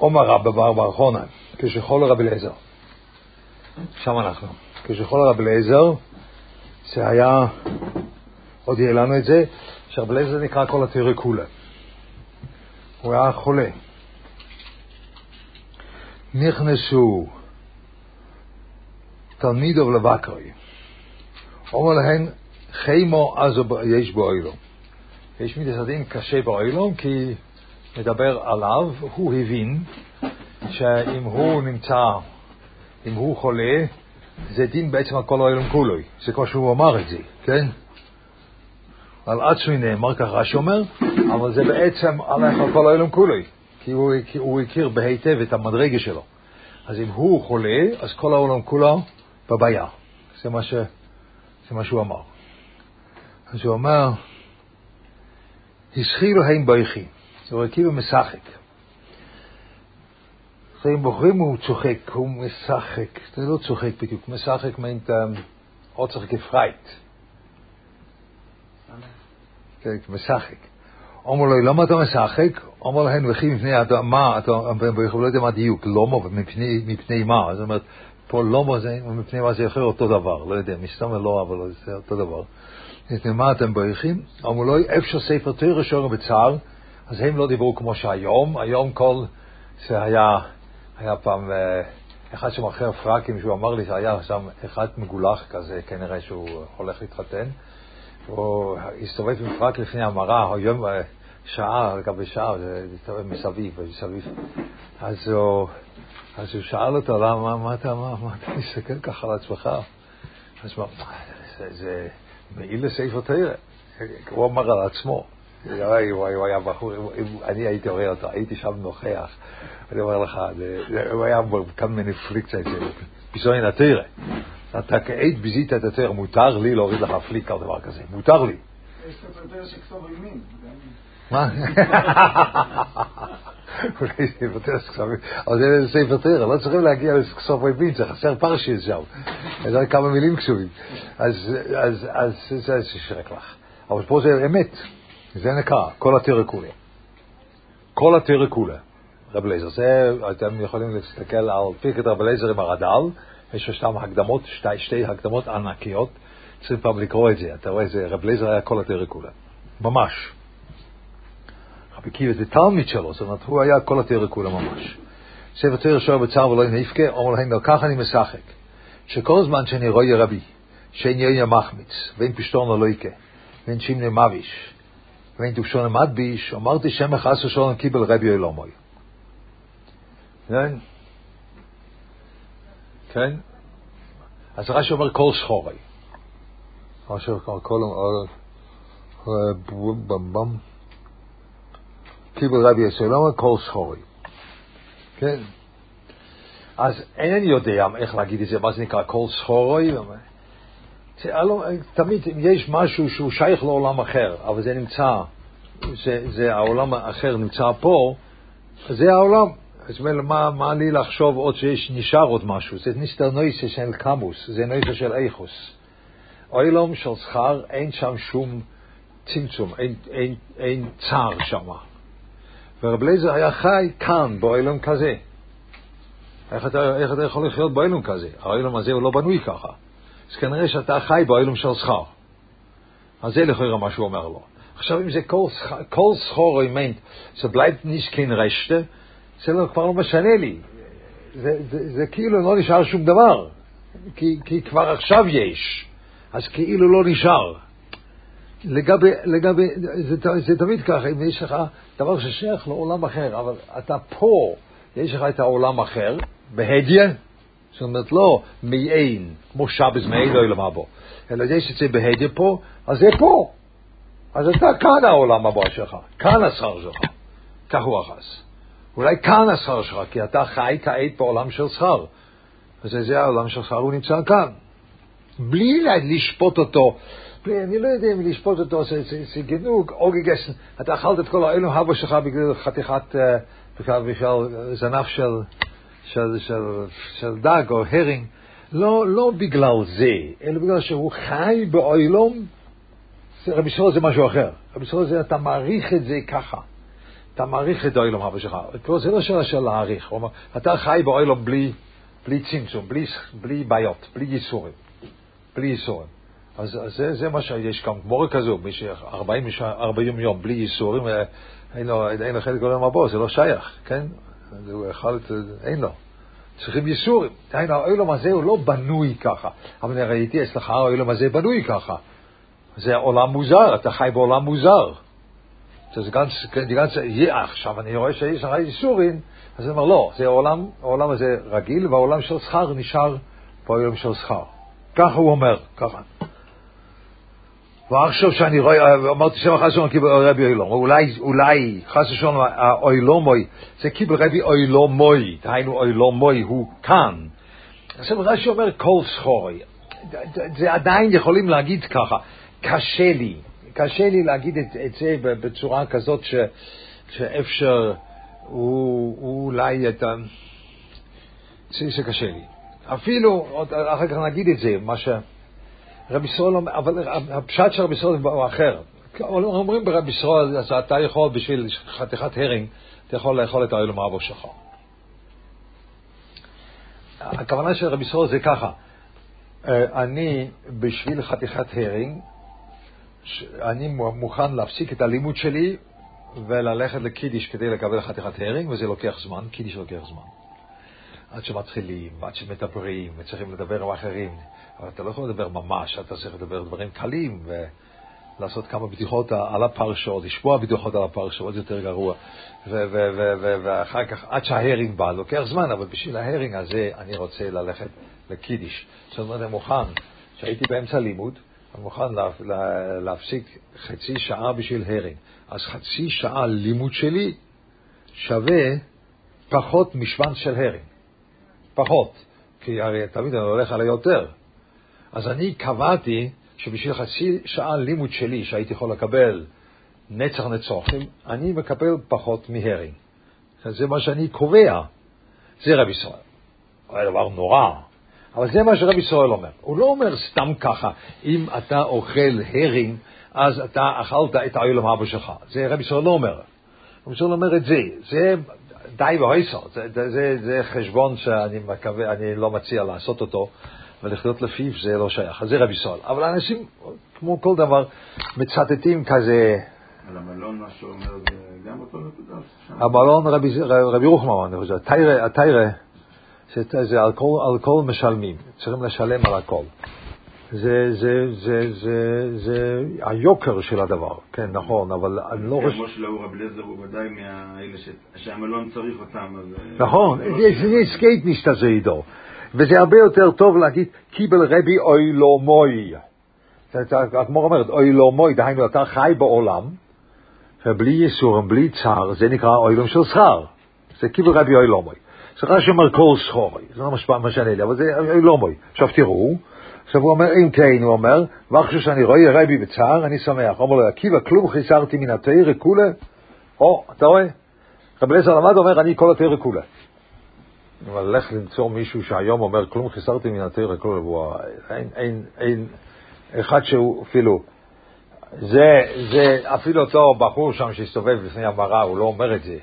עומר רבא בר בר חונה, כשחול רבי אליעזר. שם אנחנו. כשחול רבי אליעזר, זה היה, עוד יהיה לנו את זה, שרבי אליעזר נקרא כל התיאורי כולה. הוא היה חולה. נכנסו תלמידו לבקרי, אומר להן, חיימו אז יש בו אילום. יש הדין קשה באילום, כי מדבר עליו, הוא הבין שאם הוא נמצא, אם הוא חולה, זה דין בעצם על כל האילום כולוי. זה כמו שהוא אמר את זה, כן? על עצמי נאמר, כך רש"י אומר, אבל זה בעצם על כל האילום כולוי, כי הוא, הוא הכיר בהיטב את המדרגה שלו. אז אם הוא חולה, אז כל העולם כולו בבעיה. זה מה, ש... זה מה שהוא אמר. אז הוא אומר, הסחילו הם בויכי, הוא כאילו משחק. הם בוחרים הוא צוחק, הוא משחק, זה לא צוחק בדיוק, משחק meint עוצר גפרייט. כן, משחק. אומר לו, למה אתה משחק? אומר להם, וכי מפני מה, אתה לא יודע מה הדיוק, למה מפני מה, זאת אומרת, פה למה זה, מפני מה זה אחר אותו דבר, לא יודע, מסתום לא, אבל זה אותו דבר. מפני מה אתם בורחים? אמרו לו, אפשר ספר תרא שורה בצער, אז הם לא דיברו כמו שהיום, היום כל, זה היה, היה פעם אה, אחד שמוכר פרקים, שהוא אמר לי שהיה שם אחד מגולח כזה, כנראה שהוא הולך להתחתן, הוא הסתובב עם פרק לפני המראה, היום אה, שעה על גבי שעה, זה הסתובב מסביב, מסביב. אז הוא, אז הוא שאל אותו, למה, מה אתה, מה, מה אתה מסתכל ככה על עצמך? אז מה, זה, זה מעיל לספר תרא. הוא אמר על עצמו. וואי, וואי, הוא היה בחור, אני הייתי רואה אותו, הייתי שם נוכח. אני אומר לך, הוא היה כאן מיני פליקציה, ביזיון התרא. אתה כעת ביזית את התרא, מותר לי להוריד לך פליק על דבר כזה, מותר לי. יש ספר תרא שכתוב ימין. מה? אולי זה יוותר סכסובים, אבל זה ספר תרא, לא צריכים להגיע לסכסוף ימין, זה חסר פרשיס שם. יש רק כמה מילים קשובים. אז זה ששרק לך. אבל פה זה אמת, זה נקרא, כל התרא כולה. כל התרא כולה. רב אליעזר, זה, אתם יכולים להסתכל על פרקת רב אליעזר עם הרד"ל, יש לו שתיים הקדמות, שתי, שתי הקדמות ענקיות, צריכים פעם לקרוא את זה, אתה רואה, זה, רב אליעזר היה כל התרא כולה. ממש. רבי קיבא זה תלמיד שלו, זאת אומרת, הוא היה כל התרא כולה ממש. ספר תרא שוער בצער ולא נפקה, אומר להם, ככה אני משחק. שכל זמן שאני רואה רבי, שאין יהיה מחמיץ, ואין פשטון לא יקה, ואין שימנה מביש, ואין דושון מדביש, אמרתי שם חס ושלום קיבל רבי אלומוי. כן? כן? אז רש"י אומר כל שחורי. רש"י אומר כל... קיבל רבי יסולמה כל שחורי. כן? אז אינני יודע איך להגיד את זה, מה זה נקרא כל שחורי. תמיד יש משהו שהוא שייך לעולם אחר, אבל זה נמצא, זה, זה העולם האחר נמצא פה, זה העולם. אז אומר, מה, מה לי לחשוב עוד שיש, נשאר עוד משהו? זה ניסטר נויסה של קמוס, זה נויסה של איכוס. אוילום של שכר, אין שם שום צמצום, אין, אין, אין צער שם. ורב לייזר היה חי כאן, באוילום כזה. איך אתה, איך אתה יכול לחיות באוילום כזה? האוילום הזה הוא לא בנוי ככה. אז כנראה שאתה חי באוילום של שכר. אז זה לכאורה מה שהוא אומר לו. עכשיו, אם זה כל שכור אימנט, nicht kein Rechte, זה לא, כבר לא משנה לי. זה, זה, זה כאילו לא נשאר שום דבר, כי, כי כבר עכשיו יש, אז כאילו לא נשאר. לגבי, לגבי, זה, זה תמיד ככה, אם יש לך דבר ששייך לעולם אחר, אבל אתה פה, יש לך את העולם אחר, בהדיה, זאת אומרת לא מעין, כמו שבס מעין לא ילמה בו, אלא יש את זה בהדיה פה, אז זה פה. אז אתה כאן העולם הבא שלך, כאן השכר שלך, כך הוא אחס. אולי כאן השכר שלך, כי אתה חי כעת בעולם של שכר. אז זה העולם של שכר, הוא נמצא כאן. בלי לשפוט אותו, בלי, אני לא יודע אם לשפוט אותו, זה, זה, זה גנוג, או גגסן, אתה אכלת את כל האלו הבו שלך בגלל חתיכת, בגלל, בגלל זנב של, של, של, של דג או הרינג, לא, לא בגלל זה, אלא בגלל שהוא חי באוילום, רבי ישראל זה משהו אחר. רבי ישראל זה, אתה מעריך את זה ככה. אתה מעריך את האוילום הבא שלך. זה לא שאלה של להעריך. הוא אומר, אתה חי באוילום בלי, בלי צמצום, בלי, בלי בעיות, בלי ייסורים. בלי ייסורים. אז, אז זה, זה מה שיש כאן, גמורה כזו, מי ש-40 יום בלי ייסורים, אה, אין לו, אין לו חלק עולם הבא, זה לא שייך, כן? הוא יכול, אין לו. צריכים ייסורים. דהיינו, האוילום הזה הוא לא בנוי ככה. אבל אני ראיתי אצלך, האוילום הזה בנוי ככה. זה עולם מוזר, אתה חי בעולם מוזר. זה גם, עכשיו אני רואה שיש לך ייסורים, אז אני אומר, לא, זה עולם, העולם הזה רגיל, והעולם של שכר נשאר בעולם של שכר. ככה הוא אומר, ככה. ועכשיו שאני רואה, אמרתי שם חס ושלום קיבל רבי אוילום, אולי, אולי, חס ושלום, האוילומוי, זה קיבל רבי אוילומוי, דהיינו אוילומוי הוא כאן. עכשיו רש"י אומר כל סחורי, זה עדיין יכולים להגיד ככה, קשה לי, קשה לי להגיד את, את זה בצורה כזאת ש, שאפשר, הוא, הוא אולי את ה... זה קשה לי. אפילו, אחר כך נגיד את זה, מה ש... רבי ישראל, אבל הפשט של רבי ישראל הוא אחר. אומרים ברבי ישראל, אז אתה יכול בשביל חתיכת הרינג, אתה יכול לאכול את האלו מאבו שלך. הכוונה של רבי ישראל זה ככה, אה, אני בשביל חתיכת הרינג, אני מוכן להפסיק את הלימוד שלי וללכת לקידיש כדי לקבל חתיכת הרינג, וזה לוקח זמן, קידיש לוקח זמן. עד שמתחילים, עד שמדברים, וצריכים לדבר עם אחרים. אבל אתה לא יכול לדבר ממש, אתה צריך לדבר דברים קלים, ולעשות כמה בדיחות על הפרשות, לשמוע בדיחות על הפרשות, עוד יותר גרוע. ואחר כך, עד שההרינג בא, לוקח זמן, אבל בשביל ההרינג הזה אני רוצה ללכת לקידיש. זאת אומרת, אני מוכן, כשהייתי באמצע לימוד, אני מוכן לה, לה, להפסיק חצי שעה בשביל הרינג. אז חצי שעה לימוד שלי שווה פחות משוונץ של הרינג. פחות. כי הרי תמיד אני הולך על היותר. אז אני קבעתי שבשביל חצי שעה לימוד שלי, שהייתי יכול לקבל נצח נצוחים, אני מקבל פחות מהרינג. זה מה שאני קובע. זה רבי ישראל. זה דבר נורא. אבל זה מה שרבי ישראל אומר. הוא לא אומר סתם ככה, אם אתה אוכל הרינג, אז אתה אכלת את העולם אבא שלך. זה רבי ישראל לא אומר. רבי ישראל אומר את זה. זה די והויסר. זה, זה, זה, זה חשבון שאני מקווה, אני לא מציע לעשות אותו. ולחיות לפיו זה לא שייך. זה רבי סול. אבל אנשים, כמו כל דבר, מצטטים כזה... על המלון, מה שאומר, זה גם אותו נקודה? המלון, רבי, רבי רוחמן, אני חושב, התיירה, התיירה, זה על כל, על כל משלמים, צריכים לשלם על הכל. זה, זה, זה, זה, זה היוקר של הדבר, כן, נכון, אבל אני לא חושב... כמו שלאור אליעזר הוא ודאי מהאלה שהמלון צריך אותם, אז... נכון, זה סקייט נשתזה איתו. וזה הרבה יותר טוב להגיד קיבל רבי אוי לא מוי. הגמור אומרת אוי לא מוי, דהיינו אתה חי בעולם, ובלי ייסורים, בלי צער, זה נקרא אוילום של שכר. זה קיבל רבי אוי לא מוי. זה רש"י אומר כל סחורי, זה לא משנה לי, אבל זה אוי לא מוי. עכשיו תראו, עכשיו הוא אומר, אם כן, הוא אומר, ועכשיו שאני רואה רבי בצער, אני שמח. אומר לו, עקיבא, כלום חיסרתי מן התרא כולה? או, אתה רואה? רבי אליעזר למד אומר, אני כל התרא כולה. אבל לך למצוא מישהו שהיום אומר, כלום חיסרתי מן התרא, כלום, אין, אין, אין אחד שהוא אפילו, זה, זה, אפילו אותו בחור שם שהסתובב בפני המראה, הוא לא אומר את זה.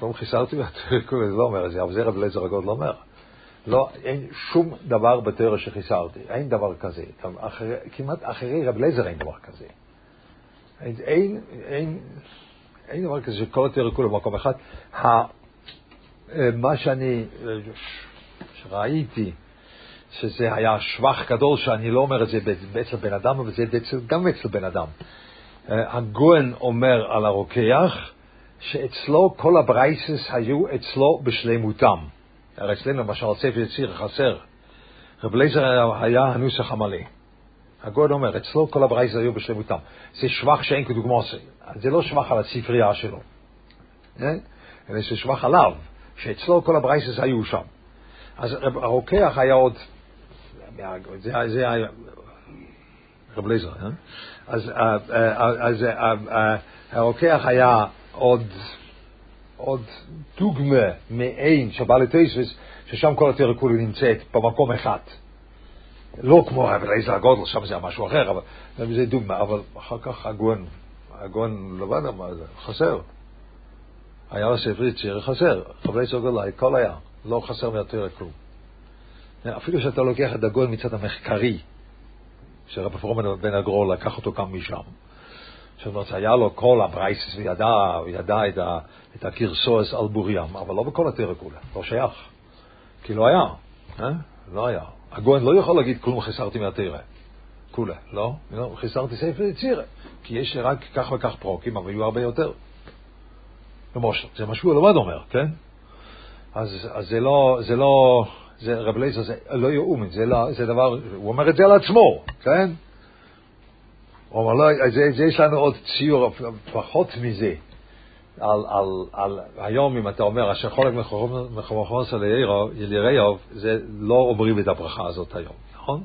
כלום חיסרתי מן התרא, כלום, זה לא אומר את זה, אבל זה רב אליעזר הגוד לא אומר. לא, אין שום דבר בתרא שחיסרתי, אין דבר כזה. אחרי, כמעט אחרי רב אליעזר אין דבר כזה. אין, אין, אין, אין דבר כזה שכל התרא כולו במקום אחד. מה שאני ראיתי, שזה היה שבח גדול, שאני לא אומר את זה אצל בן אדם, אבל זה גם אצל בן אדם. הגוהן אומר על הרוקח, שאצלו כל הברייסס היו אצלו בשלמותם. הרי אצלנו למשל ספר יציר חסר. רב לייזר היה הנוסח המלא. הגאון אומר, אצלו כל הברייסס היו בשלמותם. זה שבח שאין כדוגמו זה. זה לא שבח על הספרייה שלו, אלא זה שבח עליו. שאצלו כל הברייסס היו שם. אז הרוקח היה עוד, זה, היה רב לייזר, אה? אז, אה, אה, אז הרוקח היה עוד, עוד דוגמה מעין שבא לטייסס, ששם כל התרא כולי נמצאת במקום אחד. לא כמו רב לייזר הגודל, שם זה משהו אחר, אבל זה דוגמה, אבל אחר כך הגון, הגון לבד אמר, חסר. היה לו ספר יציר חסר, חבלי סוגרלי, הכל היה, לא חסר מהתורה כלום. אפילו שאתה לוקח את הגול מצד המחקרי, שרב פרומן בן הגרול לקח אותו כאן משם, זאת אומרת, היה לו כל הברייסס וידע, וידע את, ה, את הגרסוס על בוריים, אבל לא בכל התורה כולה, לא שייך. כי לא היה, אה? לא היה. הגויין לא יכול להגיד כלום חסרתי מהתורה. כולה, לא? לא, חיסרתי ספר יצירה, כי יש רק כך וכך פרוקים, אבל יהיו הרבה יותר. למושל, זה מה שהוא לבד אומר, כן? אז, אז זה לא, זה לא, זה רב לייזר, זה לא יאומן, זה, לא, זה דבר, הוא אומר את זה על עצמו, כן? הוא אומר, לא, זה, זה יש לנו עוד ציור פחות מזה. על, על, על היום, אם אתה אומר, אשר חולק מחומכוס על יליריוב, זה לא אומרים את הברכה הזאת היום, נכון?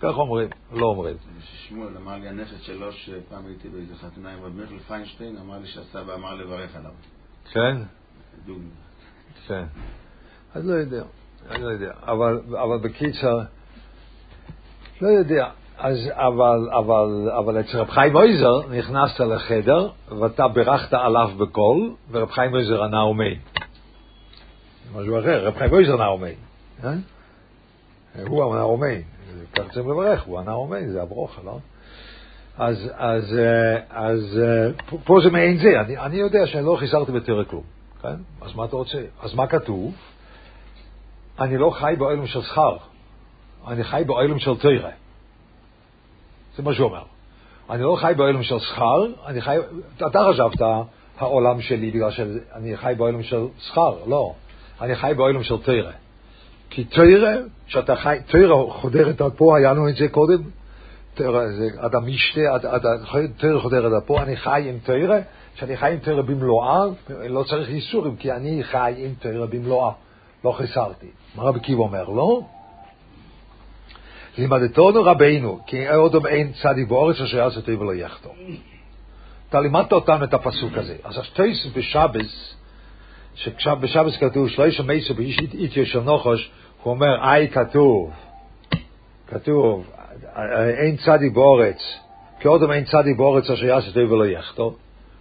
כך אומרים, לא אומרים. שמואל אמר לי הנכד שלו, שפעם הייתי באיזה חתונה עם רב מיכאל פיינשטיין, אמר לי שהסבא אמר לברך עליו. כן? כן. אני לא יודע, אני לא יודע. אבל, אבל בקיצר, לא יודע. אז, אבל, אבל, אבל אצל רב חיים אויזר נכנסת לחדר ואתה בירכת עליו בקול, ורב חיים אויזר ענה ומי. משהו אחר, רב חיים אויזר ענה ומי. אה? הוא ענה ומי. כך צריכים לברך, הוא ענה ומי, זה הברוכה, לא? אז, אז, אה, אז אה, פה זה מעין זה, אני, אני יודע שאני לא חיסרתי בתרא כלום, כן? אז מה אתה רוצה? אז מה כתוב? אני לא חי באוילם של שכר, אני חי באוילם של תרא. זה מה שהוא אומר. אני לא חי באוילם של שכר, אני חי, אתה חשבת העולם שלי בגלל שאני חי באוילם של שכר, לא. אני חי באוילם של תרא. כי תרא, שאתה חי, תרא חודרת עד פה, היה לנו את זה קודם, תרא זה עד, עד, תרא חודרת עד פה, אני חי עם תרא, שאני חי עם תרא במלואה, לא צריך איסורים, כי אני חי עם תרא במלואה, לא חיסרתי. מה רבי עקיבא אומר? לא. לימדתנו רבינו, כי עוד אין צדיק באורץ אשר יעשה טוב ולא יחתום. אתה לימדת אותנו את הפסוק הזה. אז השטייס בשבס, שבשבס כתוב שלושה מייסו באיש איתיו של נוחש, הוא אומר, איי כתוב, כתוב, אין צדיק באורץ, כי עוד אין צדיק באורץ אשר יעשה טוב ולא יחתום.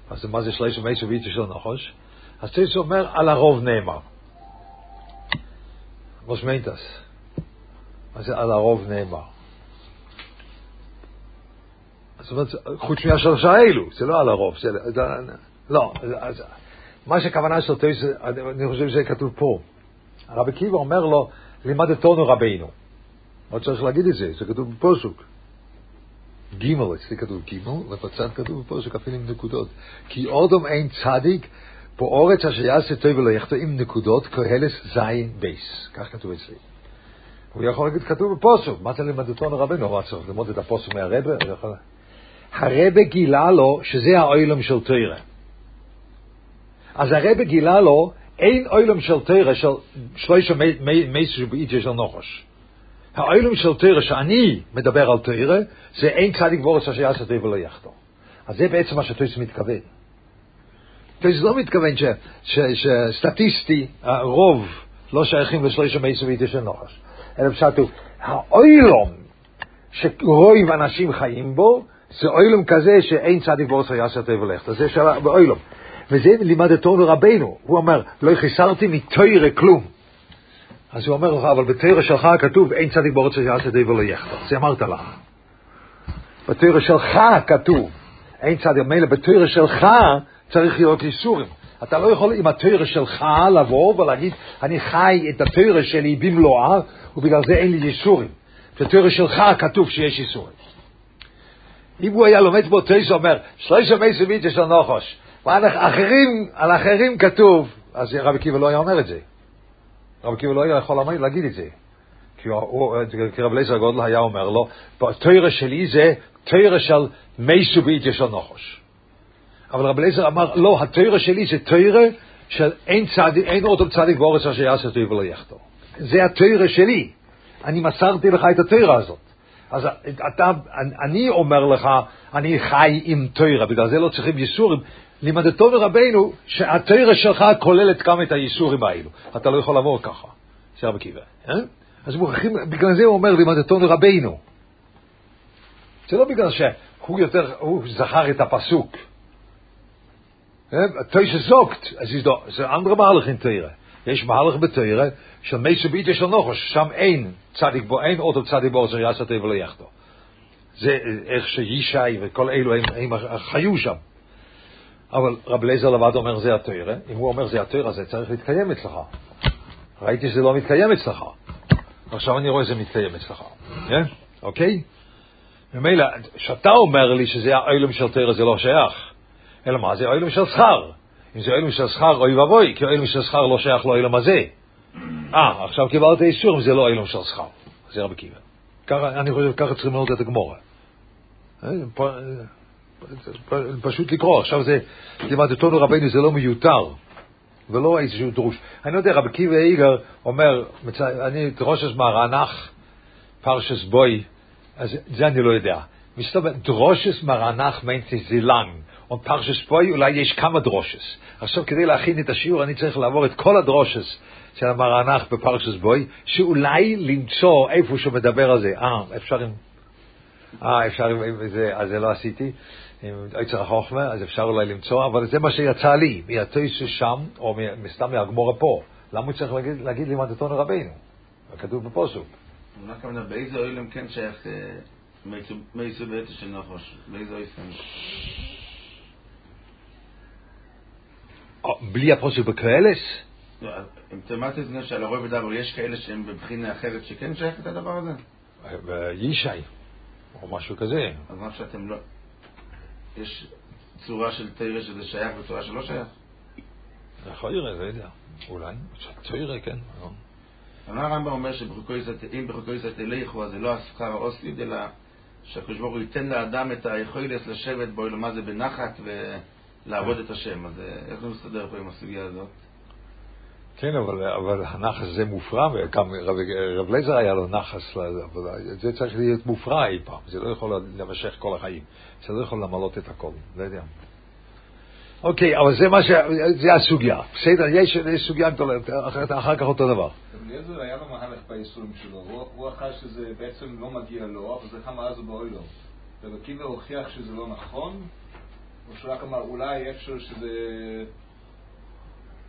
אז מה זה שלושה מייסו באיתיו של נוחש? אז שטייס אומר, על הרוב נאמר. Was meint? אז על הרוב נאמר. זאת אומרת, חוץ מהשלושה האלו, זה לא על הרוב, זה, זה לא, אז, מה שהכוונה של טייס, אני חושב שזה כתוב פה. הרב עקיבא אומר לו, לימדתנו רבינו. לא צריך להגיד את זה, זה כתוב בפוסוק. ג' אצלי כתוב ג', ובצד כתוב בפוסוק אפילו עם נקודות. כי אודם אין צדיק באורץ אשר יעשה טוב ולא יחטוא עם נקודות, קהלס זין בייס. כך כתוב אצלי. הוא יכול להגיד, כתוב בפוסוק, מה זה לימדותו לרבנו? מה צריך ללמוד את הפוסוק מהרבה? הרבה גילה לו שזה האוילם של תרא. אז הרבה גילה לו, אין אוילם של תרא של שלושה מייסו באיתיה של נוחש. האוילם של תרא שאני מדבר על תרא, זה אין צדיק בורס אשר יעשה טוב ולא יחתום. אז זה בעצם מה שטויס מתכוון. טויס לא מתכוון שסטטיסטי, הרוב לא שייכים לשלושה מייסו באיתיה של נוחש. אלא פשטו, האוילום שרואים אנשים חיים בו, זה אוילום כזה שאין צדיק בעושה יעשה טוב ולכת. זה שאלה באוילום. וזה לימדתו ורבנו. הוא אומר, לא חיסרתי מתוירה כלום. אז הוא אומר לך, אבל בתוירה שלך כתוב, אין צדיק בעושה יעשה טוב ולכת. זה אמרת לך. בתוירה שלך כתוב, אין צדיק, מילא בתוירה שלך צריך להיות איסורים. אתה לא יכול עם התוירה שלך לבוא ולהגיד, אני חי את התוירה שלי במלואה, ובגלל זה אין לי ייסורים. בתוירה שלך כתוב שיש ייסורים. אם הוא היה לומד פה תוירה אומר, שלושה מי סבית יש לו נוחש, אחרים, על אחרים כתוב, אז רבי עקיבא לא היה אומר את זה. רבי עקיבא לא היה יכול להגיד את זה. כי, רב אליעזר הגודל היה אומר לו, תוירה שלי זה תוירה של מי סבית יש לו נוחש. אבל רב אליעזר אמר, לא, התוירה שלי זה תוירה של אין צדיק, אין אותו צדיק באורץ אשר יעשה טוב ולא יחתור. זה התוירה שלי. אני מסרתי לך את התוירה הזאת. אז אתה, אני אומר לך, אני חי עם תוירה, בגלל זה לא צריכים ייסורים. לימדתו מרבנו שהתוירה שלך כוללת גם את הייסורים האלו. אתה לא יכול לעבור ככה. זה רבי עקיבא. אה? אז מוכרחים, בגלל זה הוא אומר לימדתו מרבנו. זה לא בגלל שהוא יותר, הוא זכר את הפסוק. Teuse sagt, es ist doch, es ist ein anderer Teire. יש מהלך בתוירה של מייסו ביטה של נוחש, שם אין צדיק בו, אין אותו צדיק בו, זה יעשה טבע ליחדו. זה איך שישי וכל אלו הם, הם חיו שם. אבל רב אליעזר לבד אומר זה התוירה, אם הוא אומר זה התוירה, זה צריך להתקיים אצלך. ראיתי שזה לא מתקיים אצלך. עכשיו אני רואה שזה מתקיים אצלך, כן? אוקיי? ממילא, כשאתה אומר לי שזה האוילם של תוירה זה לא שייך, אלא מה? זה האוילם של שכר. אם זה אוילם של שכר, אוי ואבוי, כי אוילם של שכר לא שייך לאוילם הזה. אה, עכשיו קיבלת איסור אם זה לא אוילם של שכר. זה רבי קיבל. ככה, אני חושב, ככה צריכים לראות את הגמורה. אה, פשוט לקרוא. עכשיו זה, לימדתנו רבנו זה לא מיותר, ולא איזשהו דרוש. אני לא יודע, רבי קיבל איגר אומר, אני דרושס מהרענך, פרשס בוי, אז זה אני לא יודע. מסתובב, דרושס מהרענך מיינטי זילן. או פרשס פוי, אולי יש כמה דרושס. עכשיו, כדי להכין את השיעור, אני צריך לעבור את כל הדרושס של המרנח בפרשס בוי, שאולי למצוא איפה שהוא מדבר על זה. אה, אפשר עם... אה, אפשר עם זה, אז זה לא עשיתי. עם עצר החוכמה, אז אפשר אולי למצוא, אבל זה מה שיצא לי, מהטויס שם, או מסתם מהגמורה פה. למה הוא צריך להגיד, להגיד לימדתו לרבינו? כתוב בפוסוק. מה הכוונה, באיזה אוהל כן שייך מייסו בעצם של נחוש? באיזה אוהל? בלי הפוסק בקהלס? לא, אם תמדת את זה שעל הרוב ודבר, יש כאלה שהם בבחינה אחרת שכן שייך את הדבר הזה? ישי, או משהו כזה. אז מה שאתם לא... יש צורה של תרא שזה שייך וצורה שלא שייך? יכול להיות, לא יודע. אולי, תרא, כן. אמר הרמב"ם אומר שאם בחוקויסא תלכו, אז זה לא השכר האוסליד, אלא שהקדוש ברוך הוא ייתן לאדם את היכולת לשבת בו, מה זה בנחת ו... לעבוד את השם. אז אה, איך זה מסתדר פה עם הסוגיה הזאת? כן, אבל, אבל הנחס זה מופרע, וגם רב, רב לייזר היה לו נחס, אבל זה צריך להיות מופרע אי פעם, זה לא יכול להימשך כל החיים, זה לא יכול למלות את הכל, לא יודע. אוקיי, אבל זה מה ש... זה הסוגיה. בסדר, יש, יש סוגיה גדולה, אחר, אחר כך אותו דבר. רב אליעזר היה לו מהלך בייסורים שלו, הוא, הוא אחר שזה בעצם לא מגיע לו, אבל זה כמה אז הוא באוי לו. רב עקיבא הוכיח שזה לא נכון, או שהוא רק אמר, אולי איפשהו שזה...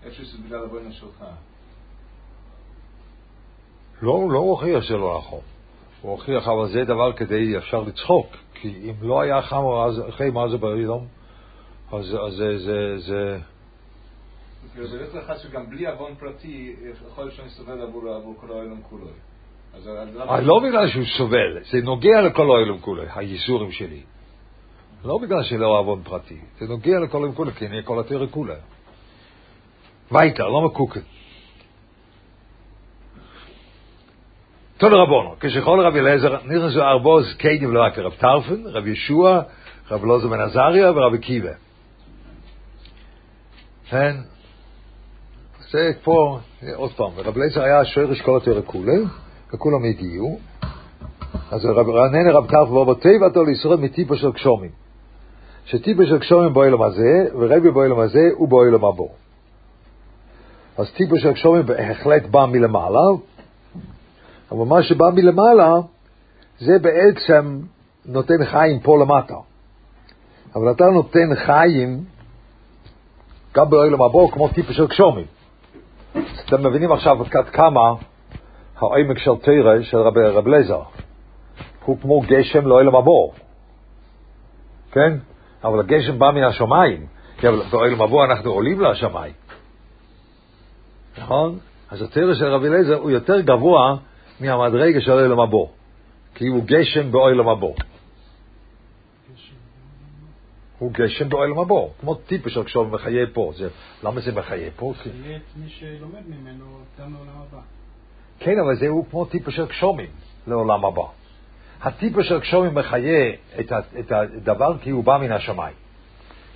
איפשהו שזה בגלל הבוינה שלך. לא, הוא לא הוכיח שלא נכון. הוא הוכיח, אבל זה דבר כדי אפשר לצחוק. כי אם לא היה מה זה באילום, אז זה... זה, זה... זה יותר אחד שגם בלי עוון פרטי, יכול להיות שאני סובל עבור כל האילום כולו. לא בגלל שהוא סובל, זה נוגע לכל האילום כולו, הייסורים שלי. לא בגלל שלא עוון פרטי, זה נוגע לכל עם כולה, כי נהיה כל התרא כולה. וייטר, לא מקוקן. תודה רבונו, כשכל רבי אליעזר נכנסו ארבוז קיידים לא רק רב טרפן, רב ישוע, רב לוזו בן עזריה ורבי קיבה. כן, זה פה, עוד פעם, רב אליעזר היה שורש כל התרא כולה, וכולם הגיעו. אז רב רעננה רב טרפן ואבו תיבתו לישראל מטיפו של קשומים. שטיפה של קשומים באוילם הזה, ורבי באוילם הזה הוא באוילם הבא. אז טיפה של קשומים בהחלט בא מלמעלה, אבל מה שבא מלמעלה, זה בעצם נותן חיים פה למטה. אבל אתה נותן חיים גם באוילם הבא, כמו טיפה של קשומים. אתם מבינים עכשיו עד כמה העמק של תרא של רבי רב לזר הוא כמו גשם לאוילם הבא. כן? אבל הגשם בא מן השמיים, כי באוהל מבוא אנחנו עולים לשמיים. נכון? אז התרא של רבי אליעזר הוא יותר גבוה מהמדרגה של אוהל המבוא, כי הוא גשם באוהל המבוא. הוא גשם באוהל מבוא, כמו טיפוס של כשהוא מחיה פה. זה, למה זה מחיה פה? מחיה את מי שלומד ממנו גם לעולם הבא. כן, אבל זה הוא כמו טיפוס של קשומים לעולם הבא. הטיפוס של קשומים מחיה את, את הדבר כי הוא בא מן השמיים.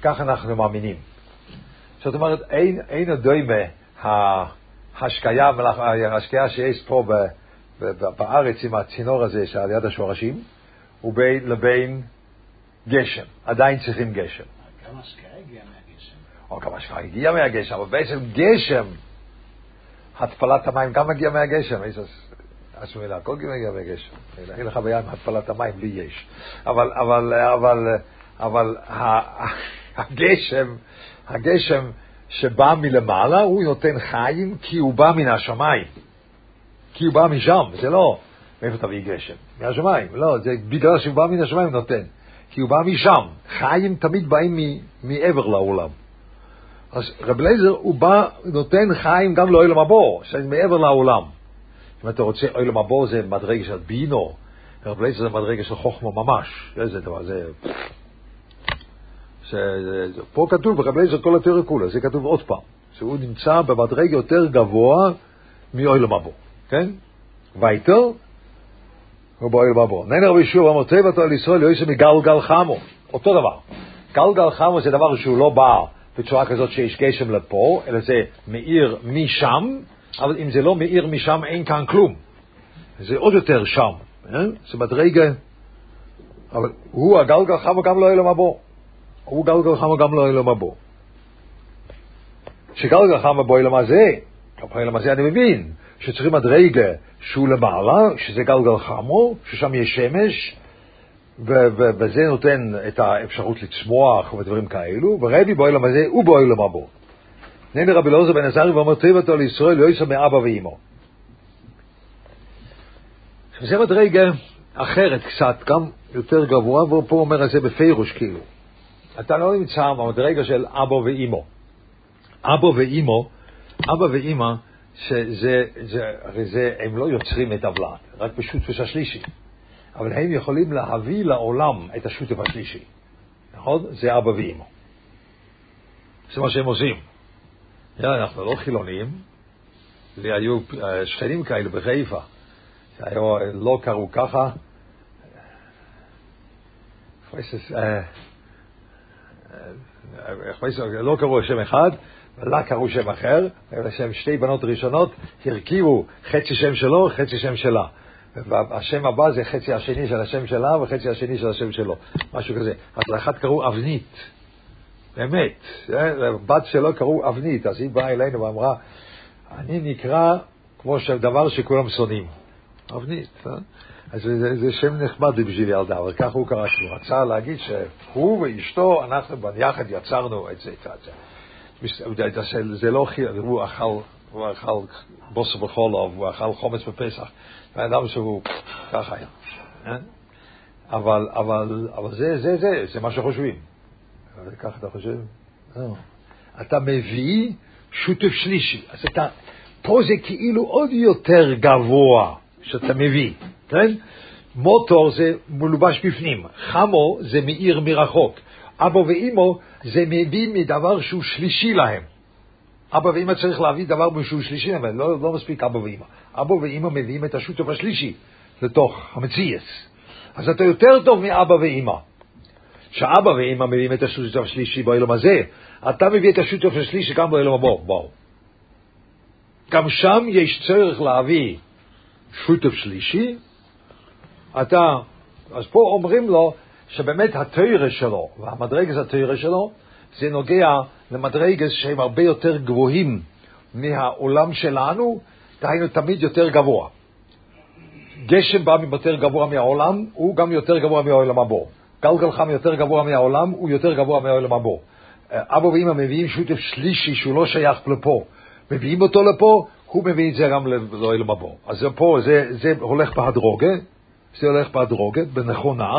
כך אנחנו מאמינים. זאת אומרת, אין, אין הדומה ההשקיה, ההשקיה שיש פה ב, ב, בארץ עם הצינור הזה שעל יד השורשים, ובין לבין גשם. עדיין צריכים גשם. גם השקיה הגיעה מהגשם. או גם השקיה הגיעה מהגשם, אבל בעצם גשם, התפלת המים גם מגיע מהגשם. איזה השמילה, הכל מגיע מהגשם. אין לך בעיה עם התפלת המים, לי יש. אבל, אבל, אבל, אבל הגשם הגשם שבא מלמעלה, הוא נותן חיים כי הוא בא מן השמיים. כי הוא בא משם, זה לא, מאיפה תביא גשם? מהשמיים, לא, זה בגלל שהוא בא מן השמיים נותן. כי הוא בא משם. חיים תמיד באים מעבר לעולם. אז רב אליעזר, הוא בא, נותן חיים גם לאוילם הבור, שזה מעבר לעולם. אם אתה רוצה, אוילם הבור זה מדרגה של בינו, רב אליעזר זה מדרגה של חוכמה ממש. איזה דבר, זה... ש... פה כתוב ברב אליעזר כל התיאוריה כולה, זה כתוב עוד פעם, שהוא נמצא במדרגה יותר גבוה מאוילם הבור, כן? וייטר, הוא באוילם הבור. נהנה רבי שוב, אמר טבע על ישראל, יועסה מגלגל חמו, אותו דבר. גלגל חמו זה דבר שהוא לא בא בצורה כזאת שיש גשם לפה, אלא זה מאיר משם, אבל אם זה לא מאיר משם, אין כאן כלום. זה עוד יותר שם, אה? זה מדרגה, אבל הוא הגלגל חמו גם לא אלם הבא. הוא גלגל חמו גם לא אלם הבא. שגלגל חמו בו אלם הזה, אלם הזה אני מבין, שצריכים מדרגה שהוא למעלה, שזה גלגל חמו, ששם יש שמש, וזה נותן את האפשרות לצמוח ודברים כאלו, ורבי בעולם הזה הוא בעולם הבא. נהנה רבי אלעזר בן עזרי ואומר טבעתו לישראל לא יסע מאבא ואימו. זה מדרגה אחרת קצת, גם יותר גבוה, והוא פה אומר את זה בפירוש כאילו. אתה לא נמצא במדרגה של אבא ואימו. אבא ואימו, אבא ואימא, שזה, זה, הרי זה, הם לא יוצרים את הבלעת, רק בשותפוס השלישי. אבל הם יכולים להביא לעולם את השותף השלישי. נכון? זה אבא ואימא. זה מה שהם עושים. אנחנו לא חילונים, לי היו אה, שכנים כאלה בחיפה, שהיו, לא קראו ככה. אה, אה, לא קראו שם אחד, ולה קראו שם אחר, היו להם שתי בנות ראשונות, הרכיבו חצי שם שלו, חצי שם שלה. והשם הבא זה חצי השני של השם שלה וחצי השני של השם שלו, משהו כזה. אז לאחת קראו אבנית, באמת, בת שלו קראו אבנית, אז היא באה אלינו ואמרה, אני נקרא כמו דבר שכולם שונאים, אבנית. אה? אז זה, זה שם נחמד בשביל ילדה, אבל ככה הוא קרא, שהוא רצה להגיד שהוא ואשתו, אנחנו ביחד יצרנו את זה, את זה. זה לא, הוא אכל, הוא אכל בוסר בחולוב, הוא אכל חומץ בפסח. האדם שהוא ככה היה. אה? אבל, אבל, אבל זה, זה, זה, זה מה שחושבים. ככה אתה חושב? לא. אתה מביא שותף שלישי. אז אתה, פה זה כאילו עוד יותר גבוה שאתה מביא, כן? מוטור זה מלובש בפנים, חמו זה מאיר מרחוק, אבא ואימו זה מביא מדבר שהוא שלישי להם. אבא ואמא צריך להביא דבר שהוא שלישי, אבל לא, לא מספיק אבא ואמא. אבא ואמא מביאים את השותף השלישי לתוך המציאס. אז אתה יותר טוב מאבא ואמא. שאבא ואמא מביאים את השותף השלישי בעולם הזה, אתה מביא את השותף השלישי גם בעולם הבא. בואו. גם שם יש צורך להביא שותף שלישי. אתה, אז פה אומרים לו שבאמת התוירה שלו, והמדרגת התוירה שלו, זה נוגע למדרגס שהם הרבה יותר גבוהים מהעולם שלנו, דהיינו תמיד יותר גבוה. גשם בא יותר גבוה מהעולם, הוא גם יותר גבוה מהעולם הבא. גלגל חם יותר גבוה מהעולם, הוא יותר גבוה מהעולם הבא. אבא ואמא מביאים שותף שלישי שהוא לא שייך לפה, מביאים אותו לפה, הוא מביא את זה גם לעולם הבא. אז זה פה, זה, זה הולך בהדרוגה, זה הולך בהדרוגה, בנכונה,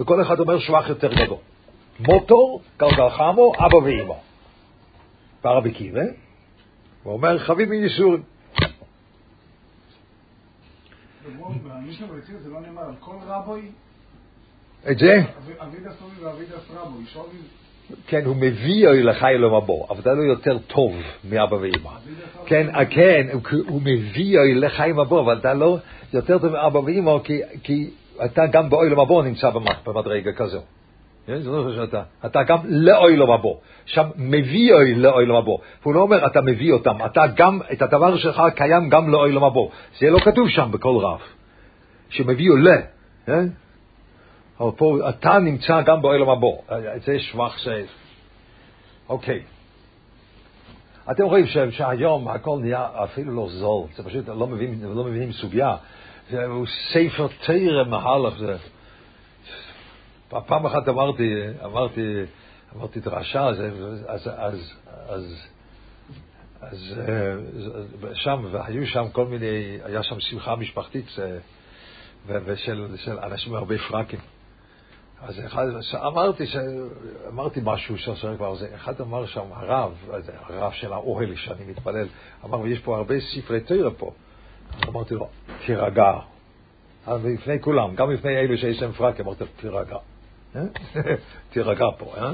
וכל אחד אומר שבח יותר גדול. מוטור, גלגל חמו, אבא ואמא. ברבי קיבה, ואומר חביב מייסורים. את זה? כן, הוא מביא לך אלו מבוא, אבל אתה לא יותר טוב מאבא ואמא. כן, אה, כן, הוא מביא לך מבוא, אבל אתה לא יותר טוב מאבא ואמא, כי אתה גם באוילם מבוא נמצא במדרגה כזו. כן? זה לא שאתה, אתה גם לאוילום הבא. שם מביא לאוילום הבא. הוא לא אומר אתה מביא אותם, אתה גם, את הדבר שלך קיים גם לאוילום הבא. זה לא כתוב שם בכל רב, שמביאו ל, כן? פה אתה נמצא גם באוילום הבא. זה שבח ש... אוקיי. אתם רואים שהיום הכל נהיה אפילו לא זול, זה פשוט לא מבינים, לא מבינים סוגיה. זהו ספר תרם מהלך זה. פעם אחת אמרתי, אמרתי אמרתי דרשה, אז, אז, אז, אז, אז, אה, שם, והיו שם כל מיני, היה שם שמחה משפחתית ושל של אנשים הרבה פרקים. אז אחד, אמרתי, ש... אמרתי משהו שעכשיו כבר זה, אחד אמר שם, הרב, הרב של האוהל שאני מתפלל, אמר, יש פה הרבה ספרי תרא פה. אמרתי לו, תירגע. לפני כולם, גם לפני אלו שיש להם פרק, אמרתי לו, תירגע. אה? תירגע פה, אה?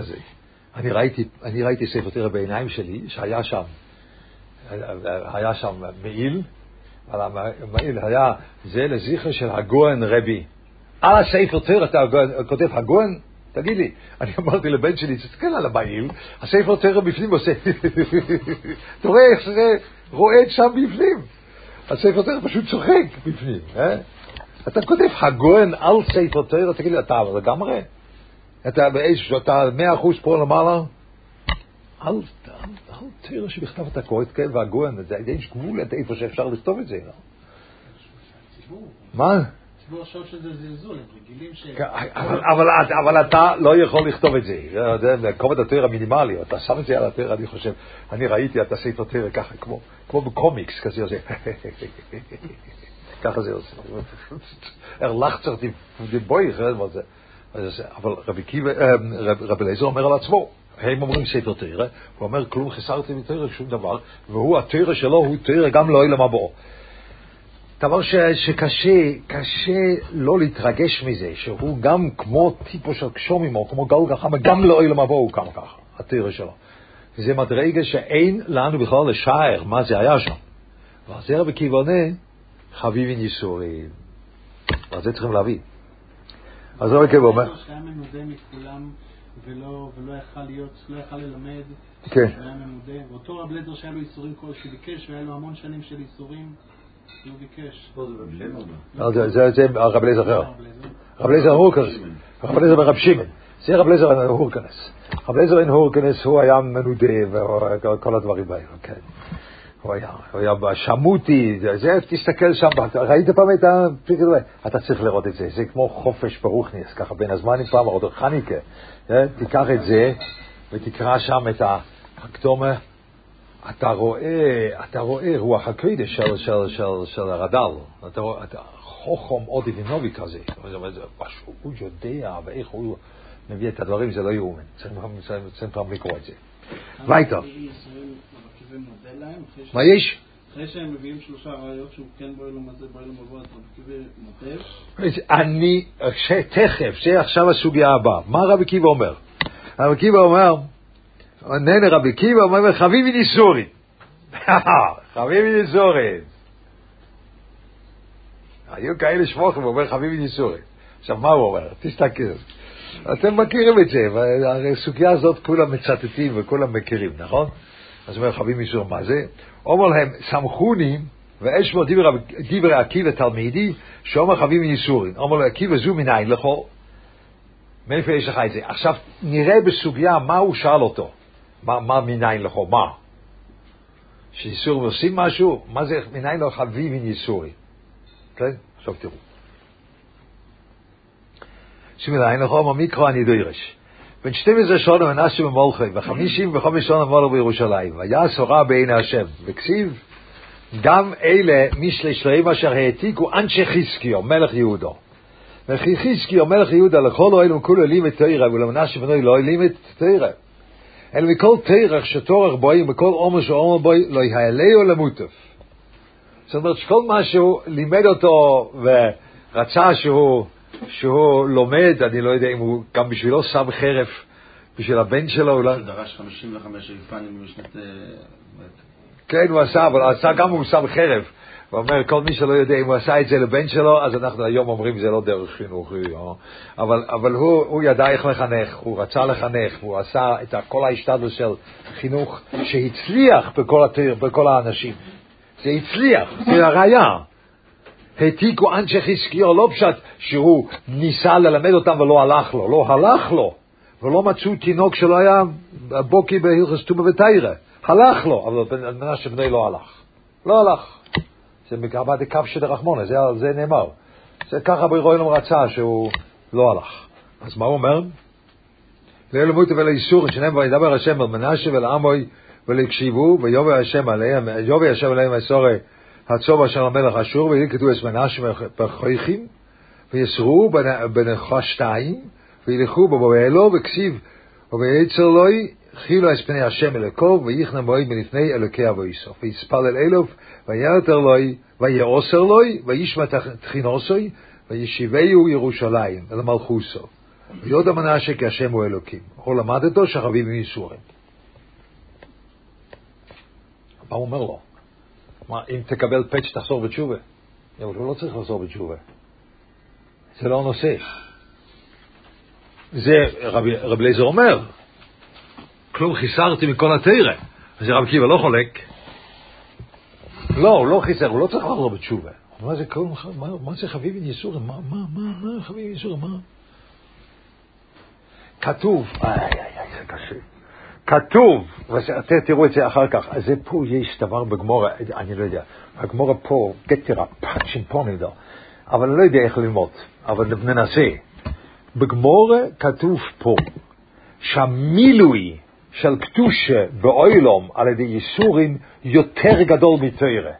זה. אני ראיתי, אני ראיתי ספר תרא בעיניים שלי, שהיה שם, היה שם מעיל, על המעיל היה, זה לזכר של הגוהן רבי. על הספר תרא אתה כותב הגוהן? תגיד לי, אני אמרתי לבן שלי, תסתכל על המעיל, הספר תרא בפנים עושה, אתה רואה איך זה רועד שם בפנים. הספר תרא פשוט צוחק בפנים, אה? אתה כותב הגוהן על ספר תרא, תגיד לי, אתה לגמרי? אתה באיזשהו, אתה מאה אחוז פה למעלה? אל, אל תראה שבכתב אתה קורא את כאב והגוהן, יש גבול איפה שאפשר לכתוב את זה, לא? מה? זלזול, הם רגילים ש... כן, אבל אתה לא יכול לכתוב את זה, זה כובד התואר המינימלי, אתה שם את זה על התואר, אני חושב, אני ראיתי את הספר תואר ככה, כמו בקומיקס, כזה עושה, ככה זה עושה, הרלחצר דיבוי, אבל רבי אליעזר אומר על עצמו, הם אומרים ספר תרא, הוא אומר כלום חיסרתי מתרא שום דבר, והוא התרא שלו הוא תרא גם לא אילם הבוא. דבר ש, שקשה, קשה לא להתרגש מזה, שהוא גם כמו טיפו של קשומים, או כמו גל גחמה, גם לא אילם הבוא הוא קם ככה, התרא שלו. וזה מדרגה שאין לנו בכלל לשער מה זה היה שם. זה רבי כיוונה חביבין ייסורים. ועל זה צריכים להביא. אז רבי כיוונה אומר... שהיה מנודה מכולם ולא, יכל להיות, לא יכל ללמד, כן. היה ממודה, ואותו רב לזר שהיה לו ייסורים כל שביקש, והיה לו המון שנים של ייסורים. זה רב אליעזר אחר. רב אליעזר הורקנס, רב אליעזר ברב שמעון. זה רב אליעזר הורקנס. רב אליעזר הורקנס הוא היה מנודה וכל הדברים האלה, כן. הוא היה, הוא היה שמותי, זה, תסתכל שם, ראית פעם את הזה? אתה צריך לראות את זה, זה כמו חופש ברוכניס, ככה בין הזמנים פעם, עוד חניקה, תיקח את זה ותקרא שם את הקדומה, אתה רואה, אתה רואה רוח הקודש של, של, של, של הרד"ל, אתה רואה, אתה חוכם עודי ונובי כזה, הוא יודע ואיך הוא מביא את הדברים, זה לא יאומן, צריך פעם לקרוא את זה. וייטר. מה יש? אחרי שהם מביאים שלושה ראיות שהוא כן בועל ומזה, בועל ומבוא, אז רבי קיבי מודה? אני, תכף, זה עכשיו הסוגיה הבאה. מה רבי קיבא אומר? רבי קיבא אומר, נהנה רבי קיבא אומר, חביבי ניסורי. חביבי ניסורי. היו כאלה שמוכים, הוא אומר חביבי ניסורי. עכשיו, מה הוא אומר? תסתכל. אתם מכירים את זה, הרי הסוגיה הזאת כולם מצטטים וכולם מכירים, נכון? אז הוא אומר חביב מישור, מה זה? אומר להם, סמכוני, ואשמור דברי עקיבא תלמידי, שאומר חביב מניסורין. אומר לו, עקיבא זו מניין לכו. מאיפה יש לך את זה? עכשיו, נראה בסוגיה מה הוא שאל אותו. מה, מה מניין לכו? מה? שאיסורים עושים משהו? מה זה מניין לו חביב מניסורין? כן? עכשיו תראו. שמניין אומר מיקרו אני דוירש. בן 12 שונה מנשה במולכי, וחמישים וחמש שונה מולו בירושלים, והיה סורה בעיני השם, וכסיב, גם אלה משלי שלהם אשר העתיקו אנשי חזקיו, מלך יהודו. וכי חזקיו, מלך יהודה, לכל אוהל וכולו אלים את תירא, ולמנשה בנוי לא אלים את תירא. אלא מכל תירך שתורך בוי, ומכל עומר שעומר בוי, לא יעלהו למוטף. זאת אומרת שכל מה שהוא לימד אותו ורצה שהוא שהוא לומד, אני לא יודע אם הוא גם בשבילו שם חרב, בשביל הבן שלו אולי. הוא דרש 55 אולפנים במשנת... אה, כן, הוא עשה, אבל עשה גם הוא שם חרב. הוא אומר, כל מי שלא יודע אם הוא עשה את זה לבן שלו, אז אנחנו היום אומרים זה לא דרך חינוכי. אה? אבל, אבל הוא, הוא ידע איך לחנך, הוא רצה לחנך, הוא עשה את כל ההשתדלות של חינוך שהצליח בכל, התיר, בכל האנשים. זה הצליח, זה הראייה. העתיקו אנשי חזקיהו, לא פשט שהוא ניסה ללמד אותם ולא הלך לו, לא הלך לו, ולא מצאו תינוק שלא היה בוקי בהלכס טובה ותיירה, הלך לו, אבל מנשה בני לא הלך, לא הלך. זה מגרבה דקו שדרחמונה, זה, זה נאמר. זה ככה ברוילם רצה שהוא לא הלך. אז מה הוא אומר? לאלו מוטו ולאיסורים, שנאמר וידבר השם אל מנשה ולעמוי ולהקשיבו, ויובי השם עליהם, יובי השם עליהם מסורי הצוב אשר המלך אשור, וילכדו את מנשה בחויכים, ויסרו בנחשתיים, וילכו בבואלו, וכסיב, וביצר לוי, חילו את פני השם אלוקו, ויכנע מועד מלפני אלוקי אבו יסוף. ויספלל אלוף, וירתר לוי, ויעוסר לוי, וישמע תחינוסוי, וישיבהו ירושלים, אל מלכוסו. ויודע מנשה כי השם הוא אלוקים. הוא למד אותו שחביב עם ייסורים. מה הוא אומר לו? מה, אם תקבל פאץ' תחזור בתשובה? אבל הוא לא צריך לחזור בתשובה. זה לא הנושא. זה רבי אליעזר אומר, כלום חיסרתי מכל התרא. אז רבי עקיבא לא חולק. לא, הוא לא חיסר, הוא לא צריך לחזור בתשובה. מה זה כלום, מה, מה זה עם ייסורים? מה, מה, מה, מה עם ייסורים? מה? כתוב, איי, איי, איי, זה קשה. כתוב, ותראו את זה אחר כך, אז זה פה יש דבר בגמורה, אני לא יודע, הגמורה פה, גטרה, פאצ'ין פה נדע, אבל אני לא יודע איך ללמוד, אבל ננסה. בגמורה כתוב פה שהמילוי של קדושה באוילום על ידי ייסורים יותר גדול מתוירה.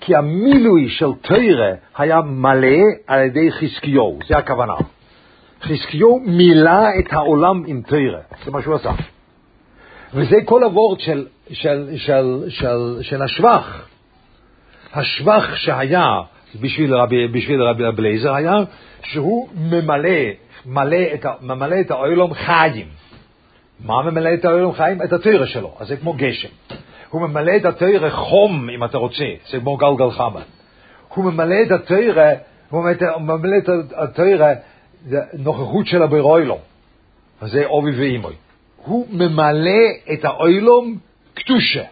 כי המילוי של תוירה היה מלא על ידי חזקיהו, זה הכוונה. חזקיהו מילא את העולם עם תוירה, זה מה שהוא עשה. וזה כל הוורד של, של, של, של, של השבח. השבח שהיה בשביל רבי, בשביל רבי בלייזר היה שהוא ממלא, מלא את, ממלא את האוילום חיים. מה ממלא את האוילום חיים? את התרא שלו, אז זה כמו גשם. הוא ממלא את התרא חום, אם אתה רוצה, זה כמו גלגל חמה. הוא ממלא את התרא, הוא ממלא את התרא נוכחות של הברוילום. אז זה אובי ואימוי. הוא ממלא את האוילום קדושה.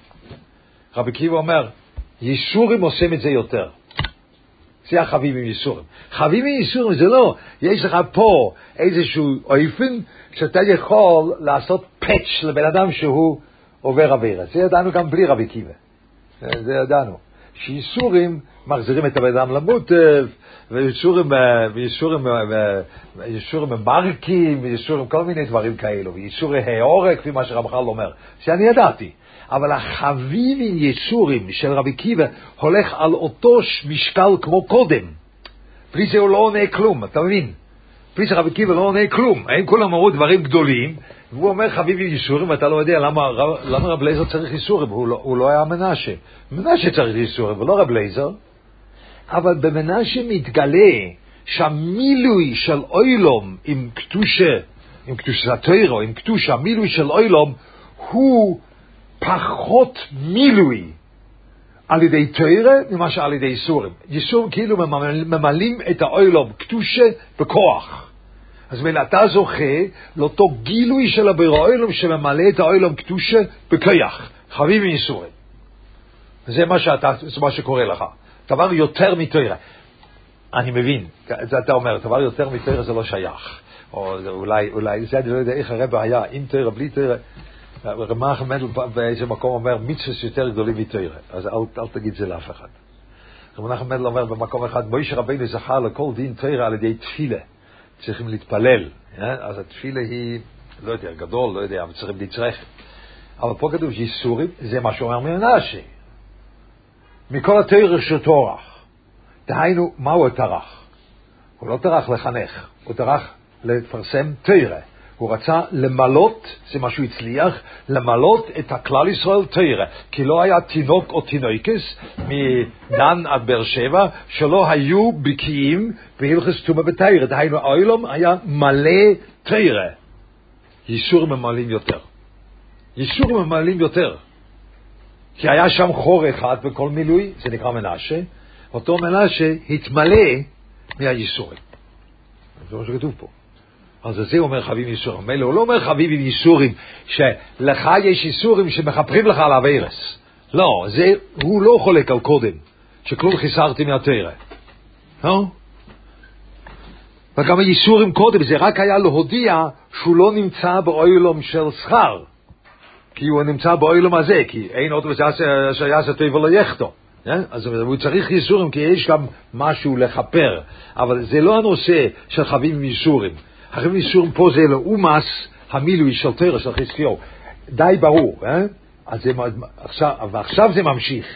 רבי קיבא אומר, ייסורים עושים את זה יותר. זה החביב עם ייסורים. חביב עם ייסורים זה לא, יש לך פה איזשהו אופן שאתה יכול לעשות פאץ' לבן אדם שהוא עובר עבירה. זה ידענו גם בלי רבי קיבא. זה ידענו. שייסורים מחזירים את הבן אדם למוטב, וייסורים, וייסורים, וייסורים מרקים, וייסורים כל מיני דברים כאלו, וייסורי העורק, כפי מה שרמח"ל אומר, שאני ידעתי. אבל החביב עם ייסורים של רבי קיבא הולך על אותו משקל כמו קודם. בלי זה הוא לא עונה כלום, אתה מבין? בלי שרבי קיבא לא עונה כלום. הם כולם אמרו דברים גדולים, והוא אומר חביב עם ייסורים, ואתה לא יודע למה, למה רב לייזר צריך ייסורים, הוא, לא, הוא לא היה מנשה. מנשה צריך ייסורים, ולא רב לייזר. אבל במנשה מתגלה שהמילוי של אוילום עם קדושה, עם קדושת התוירו, עם קדושה, המילוי של אוילום הוא פחות מילוי על ידי תוירה ממה שעל ידי איסורים. איסורים כאילו ממלאים את האוילום קדושה בכוח. אז מילא אתה זוכה לאותו גילוי של הבראוילום שממלא את האוילום קדושה בכיח, חביב איסורים. זה מה, שאתה, זה מה שקורה לך. דבר יותר מתוירה. אני מבין, זה אתה אומר, דבר יותר מתוירה זה לא שייך. או אולי, אולי, זה אני לא יודע איך הרבה היה, עם תוירה, בלי תוירה. רמ"ח מנדל באיזה מקום אומר, מצווה יותר גדולים מתוירה. אז אל, אל תגיד זה לאף אחד. רב מנחם מנדל אומר במקום אחד, מוישה רבינו זכה לכל דין תוירה על ידי תפילה. צריכים להתפלל. אז התפילה היא, לא יודע, גדול, לא יודע, אבל צריכים לצרף. אבל פה כתוב ייסורים, זה מה שאומר מנשה. מכל התרח של תורח. דהיינו, מהו הטרח? הוא לא טרח לחנך, הוא טרח לפרסם תרא. הוא רצה למלות, זה מה שהוא הצליח, למלות את הכלל ישראל תרא. כי לא היה תינוק או תינוקס מדן עד באר שבע שלא היו בקיאים בהלכס תומא בתרא. דהיינו, האוילום היה מלא תרא. ייסורים ממלאים יותר. ייסורים ממלאים יותר. כי היה שם חור אחד בכל מילוי, זה נקרא מנשה, אותו מנשה התמלא מהייסורים. זה מה שכתוב פה. אז זה אומר חביב ייסורים. מילא הוא לא אומר חביב עם ייסורים, שלך יש ייסורים שמכפרים לך על אביירס. לא, זה, הוא לא חולק על קודם, שכלום חיסרתי מהתרא. לא? וגם הייסורים קודם, זה רק היה להודיע שהוא לא נמצא באוילום של שכר. כי הוא נמצא באוילום הזה, כי אין עוד אשר יעשה טוב ולא יחטוא. אז הוא צריך ייסורים, כי יש גם משהו לכפר. אבל זה לא הנושא של חביב עם ייסורים. חביב עם ייסורים פה זה לאומס המילוי של חזקיהו. די ברור, אה? אז זה, עכשיו, ועכשיו זה ממשיך.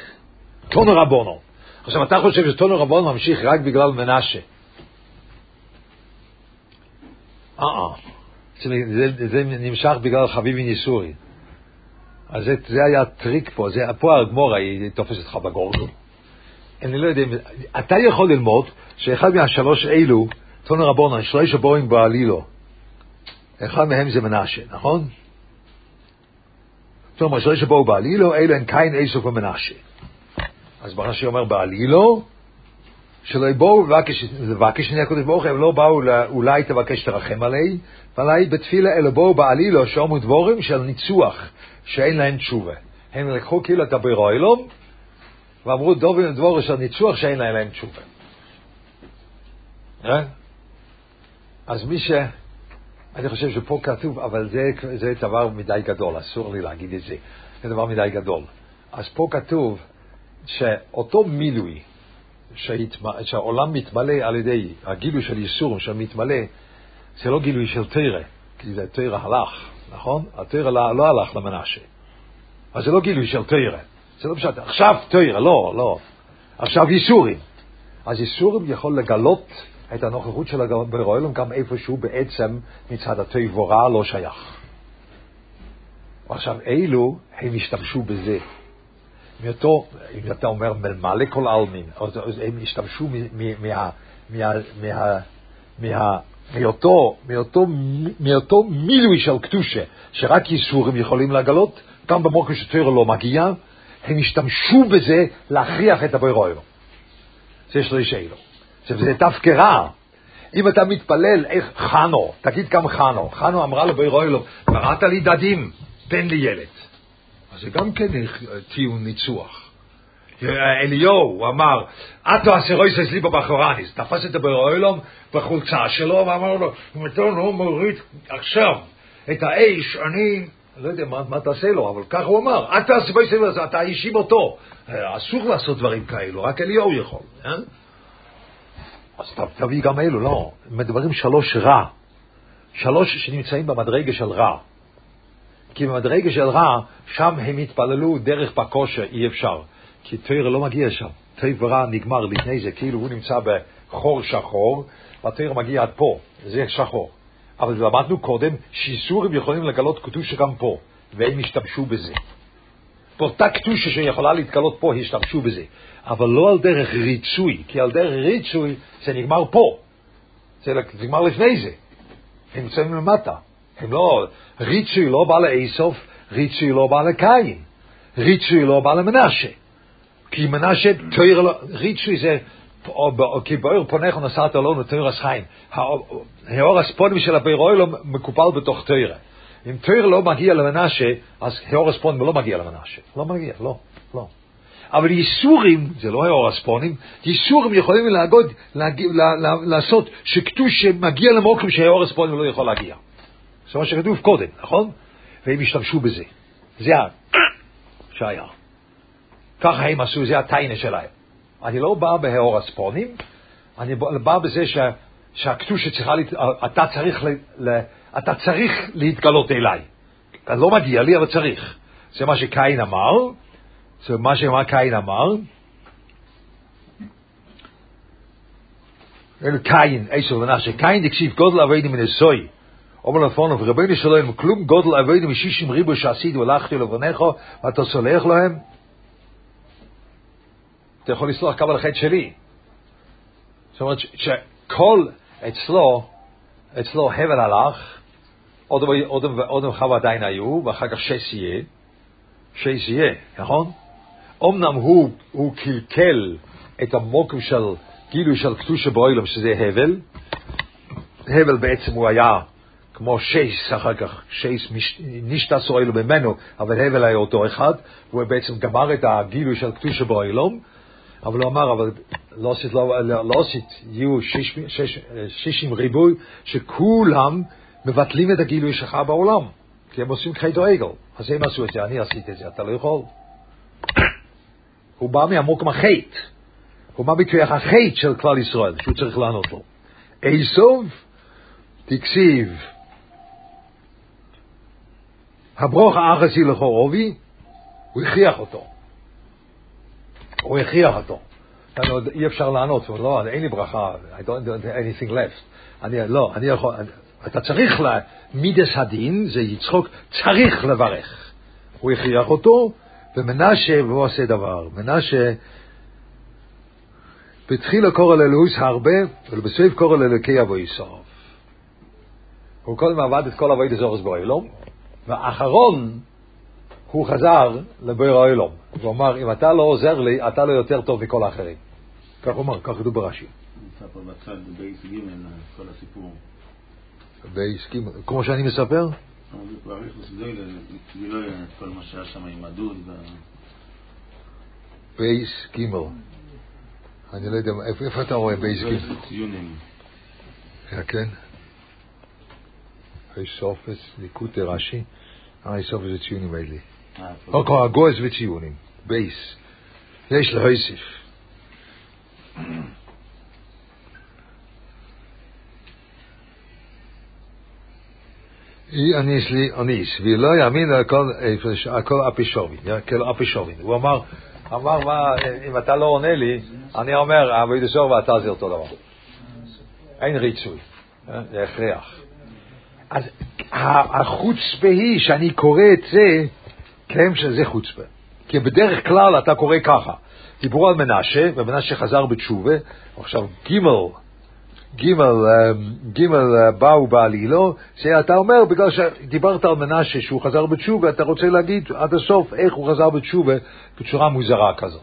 טונו רבונו. עכשיו, אתה חושב שטונו רבונו ממשיך רק בגלל מנשה. אה, אה. זה, זה נמשך בגלל חביבי ניסורי. אז זה, זה היה טריק פה, זה, פה הגמורה היא תופסת לך בגורדו. אני לא יודע, אתה יכול ללמוד שאחד מהשלוש אלו, טונו רבונו, שלוש הבואים בעלילו, אחד מהם זה מנשה, נכון? זאת אומרת, שלוש הבואו בעלילו, אלו הן קין, איסוף ומנשה. אז ברש"י אומר בעלילו, שלא יבואו לבקש מני הקודש ברוך הם לא באו אולי תבקש תרחם עלי, ועלי בתפילה אלא בואו בעלילו שאומרו דבורים של ניצוח, שאין להם תשובה. הם לקחו כאילו את הבירוילום, ואמרו דובים דבורים של ניצוח שאין להם תשובה. אז מי ש... אני חושב שפה כתוב, אבל זה, זה דבר מדי גדול, אסור לי להגיד את זה. זה דבר מדי גדול. אז פה כתוב שאותו מילוי שהתמ... שהעולם מתמלא על ידי הגילוי של ייסורים שמתמלא, זה לא גילוי של תרא, כי זה תרא הלך, נכון? התרא לא, לא הלך למנשה. אז זה לא גילוי של תרא. זה לא פשוט, עכשיו תרא, לא, לא. עכשיו ייסורים. אז ייסורים יכול לגלות את הנוכחות של הברואלום גם איפשהו בעצם מצד הטוב ורע לא שייך. עכשיו, אילו, הם השתמשו בזה. מאותו, אם אתה אומר מלמלא כל העלמין, הם השתמשו מאותו, מאותו, מאותו מילוי של קדושה, שרק ייסורים יכולים לגלות, גם במוקר שטרור לא מגיע, הם השתמשו בזה להכריח את הבוירוירו. זה יש לי שאלו. זה דווקא רע. אם אתה מתפלל, איך חנו, תגיד גם חנו. חנו אמרה לבוירוילו, קראת לי דדים, תן לי ילד. אז זה גם כן טיעון ניצוח. אליהו, הוא אמר, אתו אסירויס אצלי בבחורניס, תפס את הבוירוילום בחולצה שלו ואמר לו, אם אתה לא מוריד עכשיו את האש, אני לא יודע מה, מה תעשה לו, אבל ככה הוא אמר, אתה אסירויס אצלי, אתה האשים אותו. אסור לעשות דברים כאלו, רק אליהו יכול. אה? אז תביא גם אלו, לא. מדברים שלוש רע. שלוש שנמצאים במדרגה של רע. כי במדרגה של רע, שם הם התפללו דרך בכושר, אי אפשר. כי תרא לא מגיע שם. תרא ורע נגמר לפני זה, כאילו הוא נמצא בחור שחור, והתרא מגיע עד פה, זה שחור. אבל למדנו קודם שאיסורים יכולים לגלות קדושה גם פה, והם השתמשו בזה. באותה קדושה שיכולה להתגלות פה, השתמשו בזה. אבל לא על דרך ריצוי, כי על דרך ריצוי זה נגמר פה. זה נגמר לפני זה. הם נמצאים למטה. הם לא, ריצוי לא בא לאסוף, ריצוי לא בא לקין, ריצוי לא בא למנשה. כי מנשה, תויר לא, ריצוי זה, כי באור פונך נסעת לו תויר חיים. האור הספונים של הבירוי לא מקופל בתוך תוירה. אם תויר לא מגיע למנשה, אז האור הספונים לא מגיע למנשה. לא מגיע, לא, לא. אבל ייסורים, זה לא האור הספונים, ייסורים יכולים להגוד, להגיע, לה, לה, לעשות שקטוש שמגיע למוקרים שהאור הספונים לא יכול להגיע. זה מה שכתוב קודם, נכון? והם השתמשו בזה. זה שהיה. ככה הם עשו, זה הטיינה שלהם. אני לא בא בהאור הספונים, אני בא בזה ש, שהקטושה צריכה, להת... אתה צריך, ל... אתה צריך להתגלות אליי. לא מגיע לי, אבל צריך. זה מה שקין אמר, זה מה שאמר קין אמר. קין, עשר ונשה, קין דקשיב גודל אבינו מן. אומר לפונו, ורבינו שלום, כלום גודל אבינו משישים ריבו שעשיתי והלכתי לבניך, ואתה סולח להם? אתה יכול לסלוח כמה לחטא שלי. זאת אומרת שכל אצלו, אצלו הבל הלך, עוד חווה עדיין היו, ואחר כך שש יהיה, שש יהיה, נכון? אמנם הוא, הוא קלקל את המוקם של גילוי של קדושה באוילם, שזה הבל. הבל בעצם הוא היה כמו שייס אחר כך, שייס נשתס אוילו ממנו, אבל הבל היה אותו אחד, הוא בעצם גמר את הגילוי של קדושה באוילום, אבל הוא אמר, אבל לא עשית, לא, לא עשית, יהיו שיש, שיש, שישים ריבוי, שכולם מבטלים את הגילוי שלך בעולם, כי הם עושים חטא עגל. אז הם עשו את זה, אני עשיתי את זה, אתה לא יכול. הוא בא מהמוקם החטא. הוא בא מכוח החטא של כלל ישראל, שהוא צריך לענות לו. איסוב, תקשיב, הברוך האחסי לכורובי, הוא הכריח אותו. הוא הכריח אותו. אי אפשר לענות, הוא אומר, לא, אין לי ברכה, I don't do anything left. אני, לא, אני יכול, אתה צריך, לה, מידס הדין, זה יצחוק, צריך לברך. הוא הכריח אותו, ומנשה, והוא עושה דבר. מנשה, בתחילה קורא לאלוהיס הרבה, ובסוף קורא לאלוקי אבו יסוף. הוא קודם עבד את כל אבוי דזורס באוילום, והאחרון, הוא חזר לבוירא האוילום. הוא אמר, אם אתה לא עוזר לי, אתה לא יותר טוב מכל האחרים. כך הוא אמר, כך כתוב ברש"י. נמצא פה בצד בייס ג' כל הסיפור. בייס ג', כמו שאני מספר? גילוי את כל מה שהיה שם עם הדוד. בייס ג' אני לא יודע, איפה אתה רואה בייס ג'? ציונים. כן. סופס, ליקוטי רש"י, הרי סופס זה ציונים האלה. או הגויס וציונים, בייס. יש להוסיף. אניס לי אניס, ולא יאמין על כל אפישובין, כאילו אפישובין. הוא אמר, אמר, מה, אם אתה לא עונה לי, אני אומר, אבוי דסור ואתה זה אותו דבר. אין ריצוי, זה הכרח. אז החוצפה היא שאני קורא את זה, כן שזה חוצפה. כי בדרך כלל אתה קורא ככה. דיברו על מנשה, ומנשה חזר בתשובה, עכשיו גימל, גימל, גימל באו בעלילו, שאתה אומר, בגלל שדיברת על מנשה שהוא חזר בתשובה, אתה רוצה להגיד עד הסוף איך הוא חזר בתשובה בצורה מוזרה כזאת.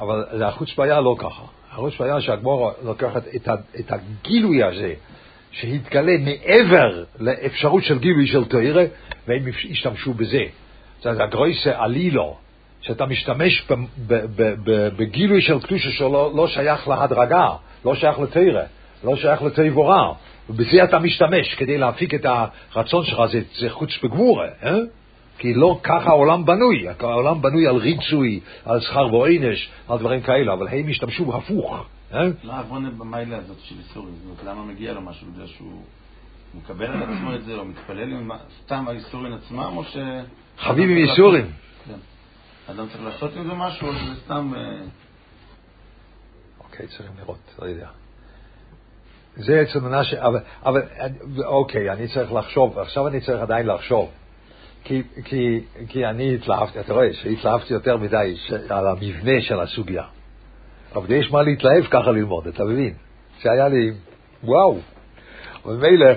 אבל החוץ בעיה לא ככה. החוץ בעיה שהגמור לוקחת את, את הגילוי הזה, שהתגלה מעבר לאפשרות של גילוי של תוירה, והם השתמשו בזה. זה הגרויסה עלילו. שאתה משתמש בגילוי של קדושה שלא לא שייך להדרגה, לא שייך לתרא, לא שייך לתיבורה, ובזה אתה משתמש כדי להפיק את הרצון שלך, זה, זה חוץ בגבורה, אה? כי לא ככה העולם בנוי, העולם בנוי על ריצוי, על שכר ועונש, על דברים כאלה, אבל הם השתמשו הפוך. אה? מה העוונה במיילה הזאת של איסורים? זאת אומרת, למה מגיע לו משהו? בגלל שהוא מקבל על עצמו את זה, או מתפלל עם סתם האיסורים עצמם, או ש... חביב עם איסורים. אדם צריך לעשות עם זה משהו, או שזה סתם... אוקיי, צריכים לראות, לא יודע. זה אצל מנשה, אבל, אבל אוקיי, אני צריך לחשוב, עכשיו אני צריך עדיין לחשוב. כי, כי, כי אני התלהבתי, אתה רואה שהתלהבתי יותר מדי על המבנה של הסוגיה. אבל יש מה להתלהב ככה ללמוד, אתה מבין? שהיה לי, וואו. ומילא,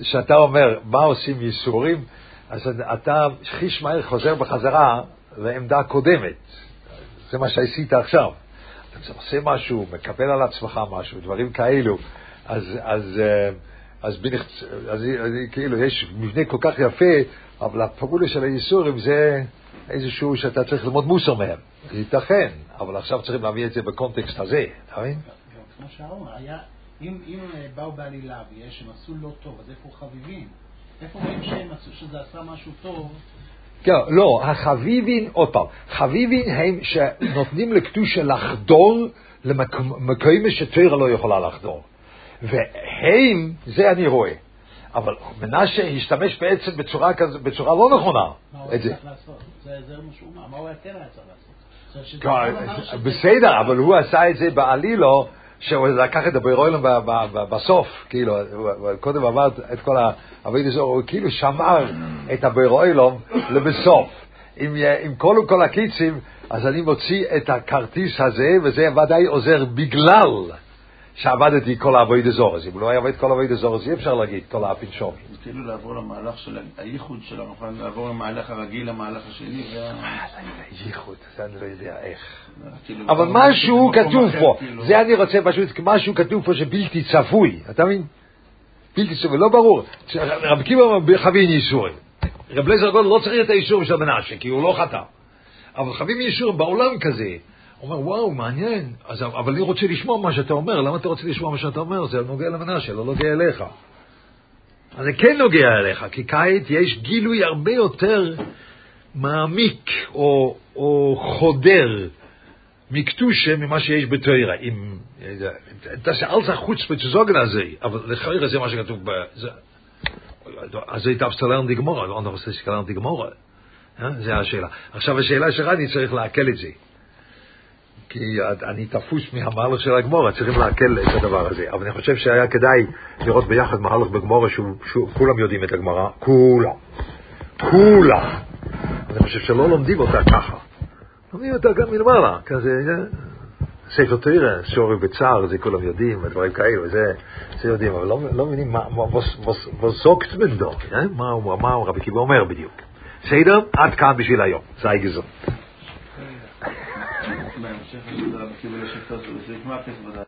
כשאתה אומר, מה עושים ייסורים, אז אתה חיש מהר חוזר בחזרה לעמדה קודמת. זה מה שעשית עכשיו. אתה עושה משהו, מקבל על עצמך משהו, דברים כאלו, אז, אז, אה, אז, בנכ... אז, אז כאילו יש מבנה כל כך יפה, אבל הפעולה של הייסורים זה איזשהו שאתה צריך ללמוד מוסר מהם. זה ייתכן, אבל עכשיו צריכים להביא את זה בקונטקסט הזה, אתה מבין? כמו שהאור היה, אם, אם אה, באו בעלילה ויש, הם עשו לא טוב, אז איפה חביבים? איפה רואים שהם עשו, שזה עשה משהו טוב? כן, לא, החביבין, עוד פעם, חביבין הם שנותנים לקדושה לחדור למקום שתרא לא יכולה לחדור. והם, זה אני רואה. אבל מנשה השתמש בעצם בצורה, כזו, בצורה לא נכונה. מה הוא היה צריך לעשות? זה מה שהוא אמר, מה הוא היה כן היה צריך לעשות? כן, בסדר, אבל הוא עשה את זה בעלילו. שהוא לקח את הבוירוילם בסוף, כאילו, קודם עבד את כל העבוד הזה, הוא כאילו שמר את הבוירוילם לבסוף. עם, עם כל וכל הקיצים, אז אני מוציא את הכרטיס הזה, וזה ודאי עוזר בגלל שעבדתי כל העבוד הזורז. אם לא היה עבד כל העבוד הזורז, אי אפשר להגיד כל הפנשומים. זה כאילו לעבור למהלך של הייחוד שלנו, לעבור למהלך הרגיל למהלך השני. ייחוד, זה אני לא יודע איך. כאילו, אבל משהו כתוב פה, כאילו. זה אני רוצה פשוט, משהו כתוב פה שבלתי צפוי, אתה מבין? בלתי צפוי, לא ברור. רב קיבא חווין ייסורים. רב לזר גודל לא צריך את האיסורים של מנשה, כי הוא לא חטא. אבל חווים ייסורים בעולם כזה. אומר, וואו, מעניין, אז, אבל אני רוצה לשמוע מה שאתה אומר, למה אתה רוצה לשמוע מה שאתה אומר? זה נוגע למנשה, לא נוגע אליך. אז זה כן נוגע אליך, כי כעת יש גילוי הרבה יותר מעמיק או, או חודר מקטושה ממה שיש בתוירה. אם, אתה שאלת חוץ בצזוגן הזה, אבל לכאורה זה מה שכתוב, ב, זה, אז היית אפשר לרן די גמורה, לא נראה שכלרן די גמורה. אה? זה השאלה. עכשיו השאלה שלך, אני צריך לעכל את זה. כי אני תפוס מהמהלך של הגמורה, צריכים לעכל את הדבר הזה. אבל אני חושב שהיה כדאי לראות ביחד מהלך בגמורה שכולם יודעים את הגמרא, כולם. כולם. אני חושב שלא לומדים אותה ככה. לומדים אותה גם מלמעלה, כזה, אה, ספר תראה, שורי בצער, זה כולם יודעים, דברים כאלו, זה, זה יודעים, אבל לא, לא מבינים מה זוקט בנדו, אה? מה רבי קיבא אומר בדיוק. בסדר? עד כאן בשביל היום, זה הגזון. בהמשך, כאילו, לשפטו, זה נגמר כסף